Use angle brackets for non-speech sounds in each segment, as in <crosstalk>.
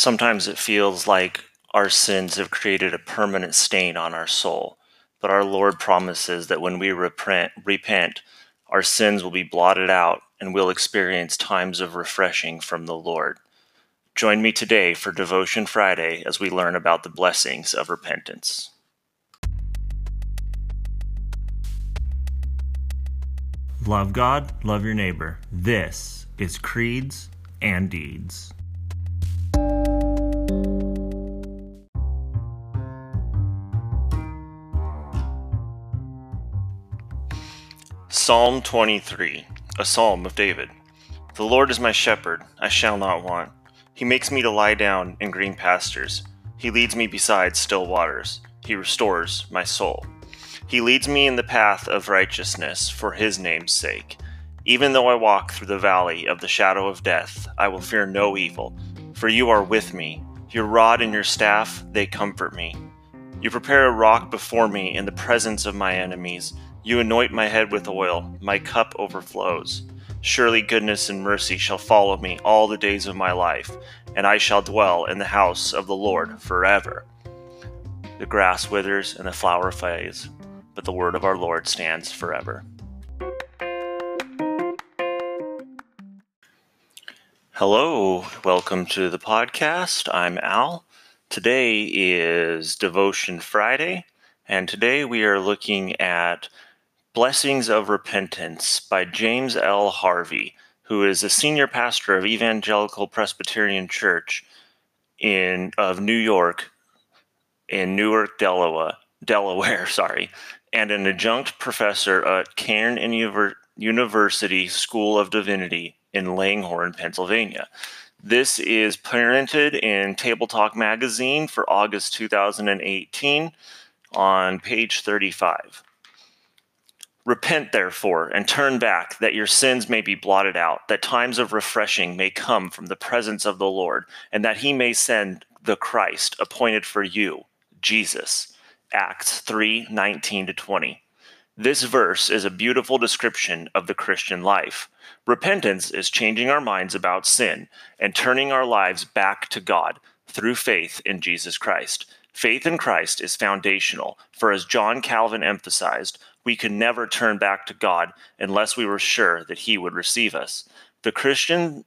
Sometimes it feels like our sins have created a permanent stain on our soul, but our Lord promises that when we repent, repent, our sins will be blotted out and we'll experience times of refreshing from the Lord. Join me today for Devotion Friday as we learn about the blessings of repentance. Love God, love your neighbor. This is Creeds and Deeds. Psalm 23, a psalm of David. The Lord is my shepherd, I shall not want. He makes me to lie down in green pastures. He leads me beside still waters. He restores my soul. He leads me in the path of righteousness for his name's sake. Even though I walk through the valley of the shadow of death, I will fear no evil, for you are with me. Your rod and your staff, they comfort me. You prepare a rock before me in the presence of my enemies. You anoint my head with oil, my cup overflows. Surely goodness and mercy shall follow me all the days of my life, and I shall dwell in the house of the Lord forever. The grass withers and the flower fades, but the word of our Lord stands forever. Hello, welcome to the podcast. I'm Al. Today is Devotion Friday, and today we are looking at Blessings of Repentance by James L. Harvey, who is a senior pastor of Evangelical Presbyterian Church in of New York in Newark, Delaware, Delaware, <laughs> sorry, and an adjunct professor at Cairn University School of Divinity in Langhorne, Pennsylvania. This is printed in Table Talk magazine for August 2018 on page 35. Repent, therefore, and turn back, that your sins may be blotted out, that times of refreshing may come from the presence of the Lord, and that he may send the Christ appointed for you, Jesus. Acts 3 19 to 20. This verse is a beautiful description of the Christian life. Repentance is changing our minds about sin and turning our lives back to God through faith in Jesus Christ. Faith in Christ is foundational, for as John Calvin emphasized, we could never turn back to God unless we were sure that He would receive us. The Christian,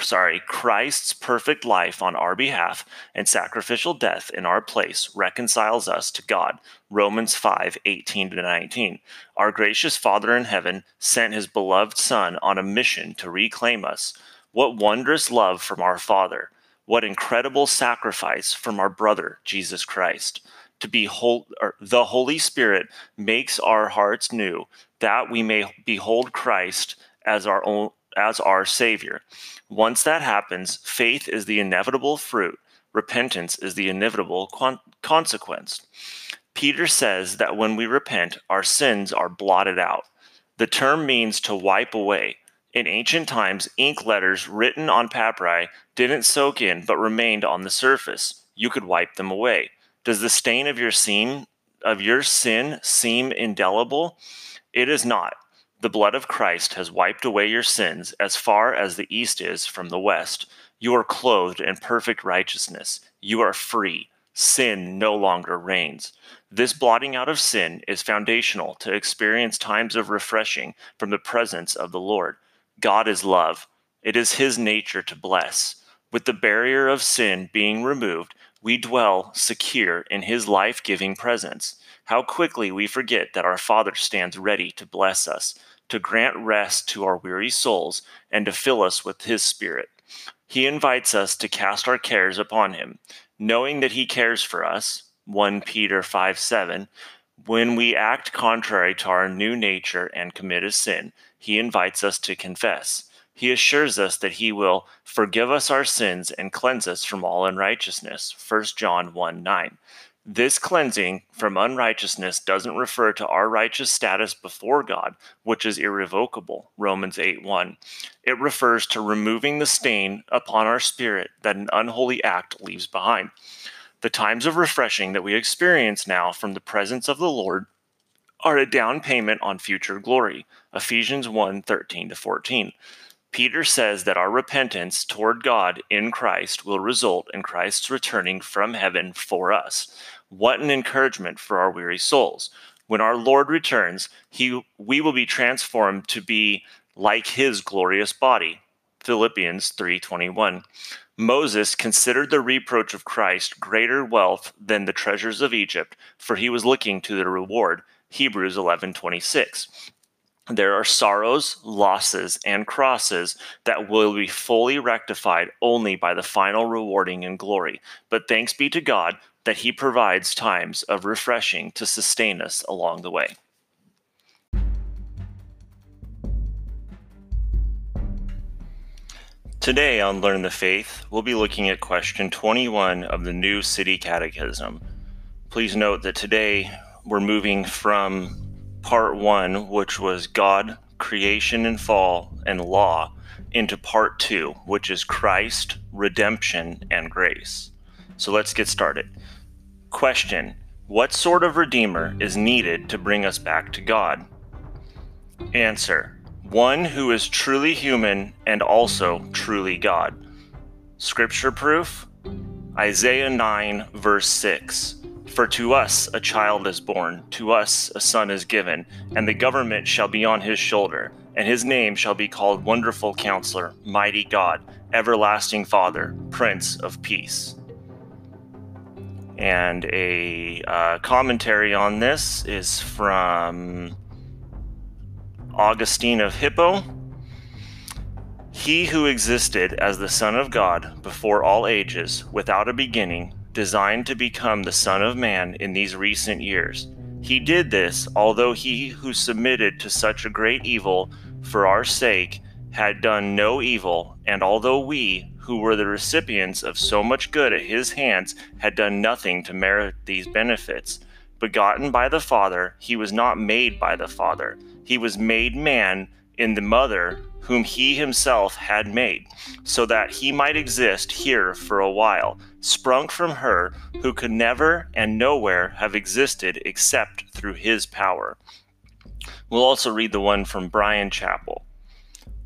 sorry, Christ's perfect life on our behalf and sacrificial death in our place reconciles us to God. Romans 5 18 to 19. Our gracious Father in heaven sent His beloved Son on a mission to reclaim us. What wondrous love from our Father! What incredible sacrifice from our brother, Jesus Christ to be whole, the Holy Spirit makes our hearts new, that we may behold Christ as our own as our Savior. Once that happens, faith is the inevitable fruit. Repentance is the inevitable con- consequence. Peter says that when we repent, our sins are blotted out. The term means to wipe away. In ancient times, ink letters written on papyri didn't soak in but remained on the surface. You could wipe them away. Does the stain of your sin of your sin seem indelible? It is not. The blood of Christ has wiped away your sins as far as the east is from the west. You are clothed in perfect righteousness. You are free. Sin no longer reigns. This blotting out of sin is foundational to experience times of refreshing from the presence of the Lord. God is love. It is his nature to bless. With the barrier of sin being removed, we dwell secure in his life giving presence. How quickly we forget that our Father stands ready to bless us, to grant rest to our weary souls, and to fill us with his Spirit. He invites us to cast our cares upon him, knowing that he cares for us. 1 Peter 5 7. When we act contrary to our new nature and commit a sin, he invites us to confess he assures us that he will forgive us our sins and cleanse us from all unrighteousness. 1 John 1 9. This cleansing from unrighteousness doesn't refer to our righteous status before God, which is irrevocable, Romans 8 1. It refers to removing the stain upon our spirit that an unholy act leaves behind. The times of refreshing that we experience now from the presence of the Lord are a down payment on future glory, Ephesians 1 13 14. Peter says that our repentance toward God in Christ will result in Christ's returning from heaven for us. What an encouragement for our weary souls. When our Lord returns, he, we will be transformed to be like his glorious body. Philippians 3:21. Moses considered the reproach of Christ greater wealth than the treasures of Egypt, for he was looking to the reward. Hebrews 11:26. There are sorrows, losses, and crosses that will be fully rectified only by the final rewarding and glory. But thanks be to God that He provides times of refreshing to sustain us along the way. Today on Learn the Faith, we'll be looking at question 21 of the New City Catechism. Please note that today we're moving from part one, which was God, creation and fall, and law, into part two, which is Christ, redemption, and grace. So let's get started. Question What sort of Redeemer is needed to bring us back to God? Answer One who is truly human and also truly God. Scripture proof Isaiah 9, verse 6. For to us a child is born, to us a son is given, and the government shall be on his shoulder, and his name shall be called Wonderful Counselor, Mighty God, Everlasting Father, Prince of Peace. And a uh, commentary on this is from Augustine of Hippo. He who existed as the Son of God before all ages, without a beginning, designed to become the Son of Man in these recent years. He did this, although he who submitted to such a great evil for our sake had done no evil, and although we, who were the recipients of so much good at his hands, had done nothing to merit these benefits. Begotten by the Father, he was not made by the Father. He was made man in the mother whom he himself had made, so that he might exist here for a while, sprung from her who could never and nowhere have existed except through his power. We'll also read the one from Bryan Chapell.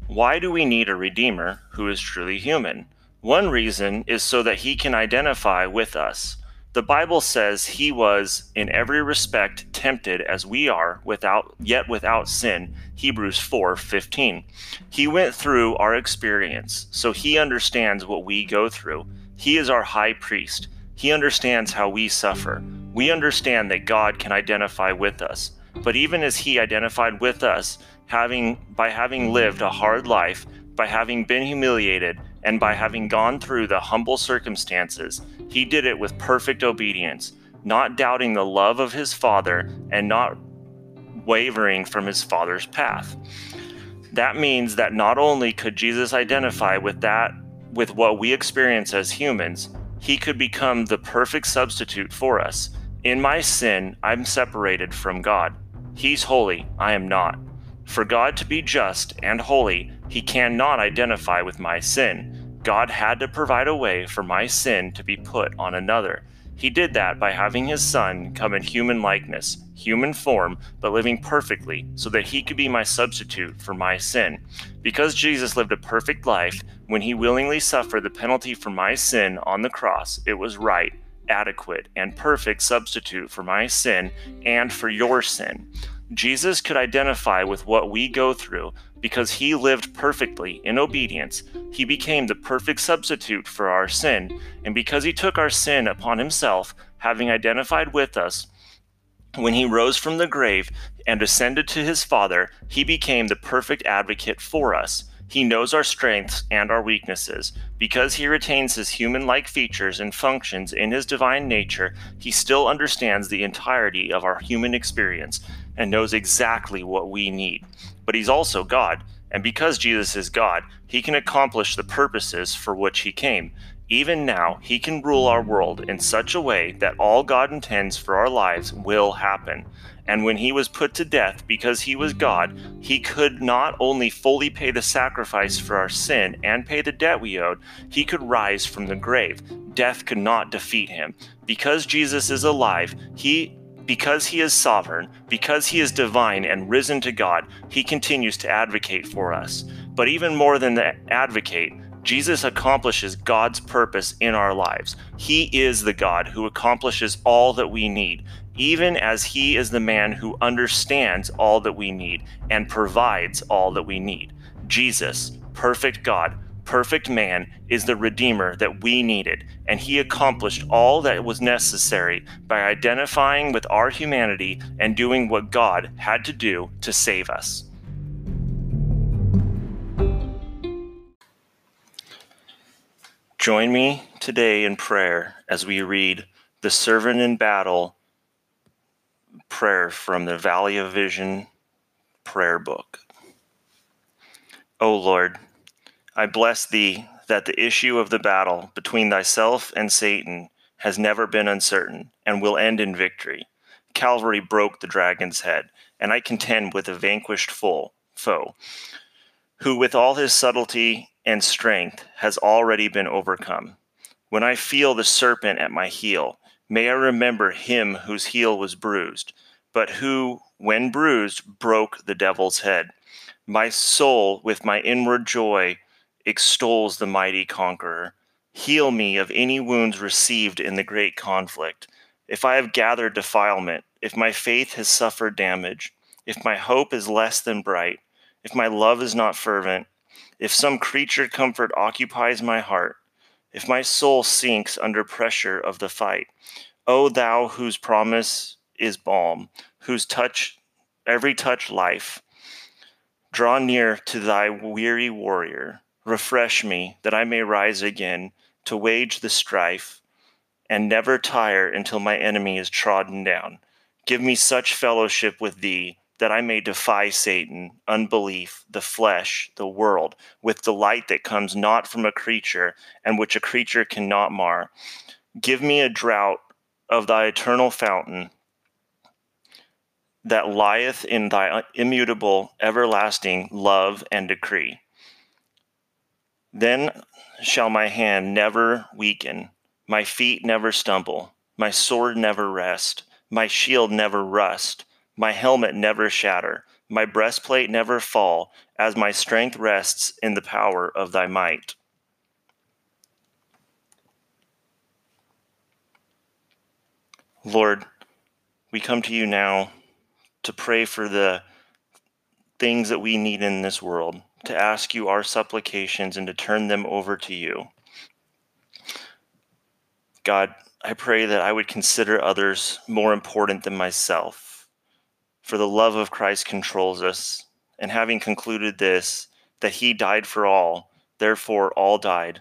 Why do we need a Redeemer who is truly human? One reason is so that he can identify with us. The Bible says he was in every respect tempted as we are without yet without sin. Hebrews 4:15. He went through our experience, so he understands what we go through. He is our high priest. He understands how we suffer. We understand that God can identify with us. But even as he identified with us, having by having lived a hard life, by having been humiliated, and by having gone through the humble circumstances, he did it with perfect obedience, not doubting the love of his Father and not wavering from his Father's path. That means that not only could Jesus identify with that with what we experience as humans, he could become the perfect substitute for us. In my sin, I'm separated from God. He's holy, I am not. For God to be just and holy, he cannot identify with my sin. God had to provide a way for my sin to be put on another. He did that by having his son come in human likeness, human form, but living perfectly, so that he could be my substitute for my sin. Because Jesus lived a perfect life, when he willingly suffered the penalty for my sin on the cross, it was right, adequate, and perfect substitute for my sin and for your sin. Jesus could identify with what we go through because he lived perfectly in obedience. He became the perfect substitute for our sin, and because he took our sin upon himself, having identified with us, when he rose from the grave and ascended to his Father, he became the perfect advocate for us. He knows our strengths and our weaknesses. Because he retains his human like features and functions in his divine nature, he still understands the entirety of our human experience and knows exactly what we need. But he's also God, and because Jesus is God, he can accomplish the purposes for which he came. Even now, he can rule our world in such a way that all God intends for our lives will happen. And when he was put to death because he was God, he could not only fully pay the sacrifice for our sin and pay the debt we owed, he could rise from the grave. Death could not defeat him. Because Jesus is alive, he because he is sovereign, because he is divine and risen to God, he continues to advocate for us. But even more than the advocate, Jesus accomplishes God's purpose in our lives. He is the God who accomplishes all that we need, even as He is the man who understands all that we need and provides all that we need. Jesus, perfect God, perfect man, is the Redeemer that we needed, and He accomplished all that was necessary by identifying with our humanity and doing what God had to do to save us. Join me today in prayer as we read the Servant in Battle prayer from the Valley of Vision prayer book. O Lord, I bless thee that the issue of the battle between thyself and Satan has never been uncertain and will end in victory. Calvary broke the dragon's head, and I contend with a vanquished foe, who with all his subtlety and strength has already been overcome. When I feel the serpent at my heel, may I remember him whose heel was bruised, but who, when bruised, broke the devil's head. My soul, with my inward joy, extols the mighty conqueror. Heal me of any wounds received in the great conflict. If I have gathered defilement, if my faith has suffered damage, if my hope is less than bright, if my love is not fervent, if some creature comfort occupies my heart, if my soul sinks under pressure of the fight, O thou whose promise is balm, whose touch, every touch life, draw near to thy weary warrior, refresh me that I may rise again to wage the strife and never tire until my enemy is trodden down. Give me such fellowship with thee that I may defy Satan, unbelief, the flesh, the world, with the light that comes not from a creature and which a creature cannot mar. Give me a draught of thy eternal fountain that lieth in thy immutable, everlasting love and decree. Then shall my hand never weaken, my feet never stumble, my sword never rest, my shield never rust my helmet never shatter, my breastplate never fall, as my strength rests in the power of thy might. Lord, we come to you now to pray for the things that we need in this world, to ask you our supplications and to turn them over to you. God, I pray that I would consider others more important than myself for the love of Christ controls us. And having concluded this, that he died for all, therefore all died,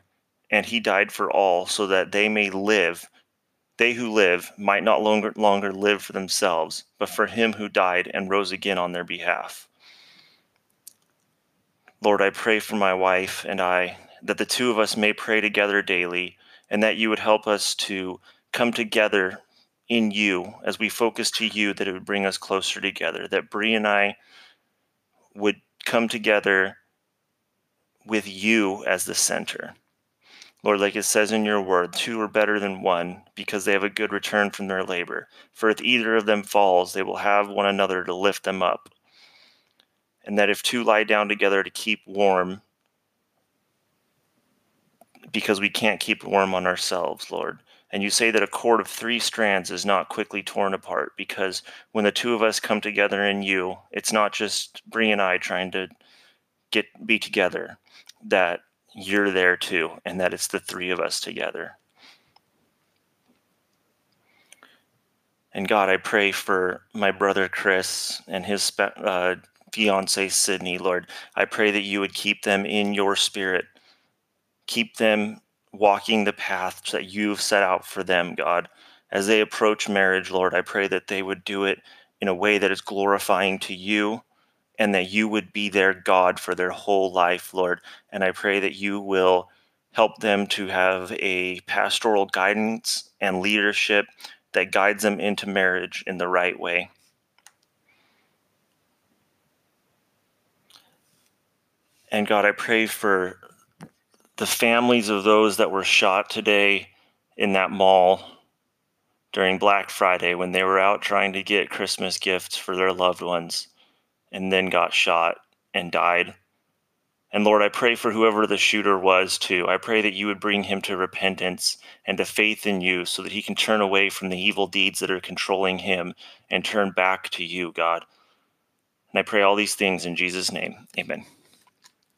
and he died for all, so that they may live. They who live might not longer, longer live for themselves, but for him who died and rose again on their behalf. Lord, I pray for my wife and I that the two of us may pray together daily, and that you would help us to come together in you as we focus to you that it would bring us closer together that Bree and I would come together with you as the center. Lord, like it says in your word, two are better than one because they have a good return from their labor. For if either of them falls, they will have one another to lift them up. And that if two lie down together to keep warm, because we can't keep warm on ourselves, Lord, and you say that a cord of three strands is not quickly torn apart because when the two of us come together in you, it's not just Bree and I trying to get be together, that you're there too, and that it's the three of us together. And God, I pray for my brother Chris and his uh, fiance Sydney, Lord. I pray that you would keep them in your spirit, keep them walking the path that you've set out for them, God. As they approach marriage, Lord, I pray that they would do it in a way that is glorifying to you and that you would be their God for their whole life, Lord. And I pray that you will help them to have a pastoral guidance and leadership that guides them into marriage in the right way. And God, I pray for the families of those that were shot today in that mall during Black Friday when they were out trying to get Christmas gifts for their loved ones and then got shot and died. And Lord, I pray for whoever the shooter was too. I pray that you would bring him to repentance and to faith in you so that he can turn away from the evil deeds that are controlling him and turn back to you, God. And I pray all these things in Jesus' name. Amen.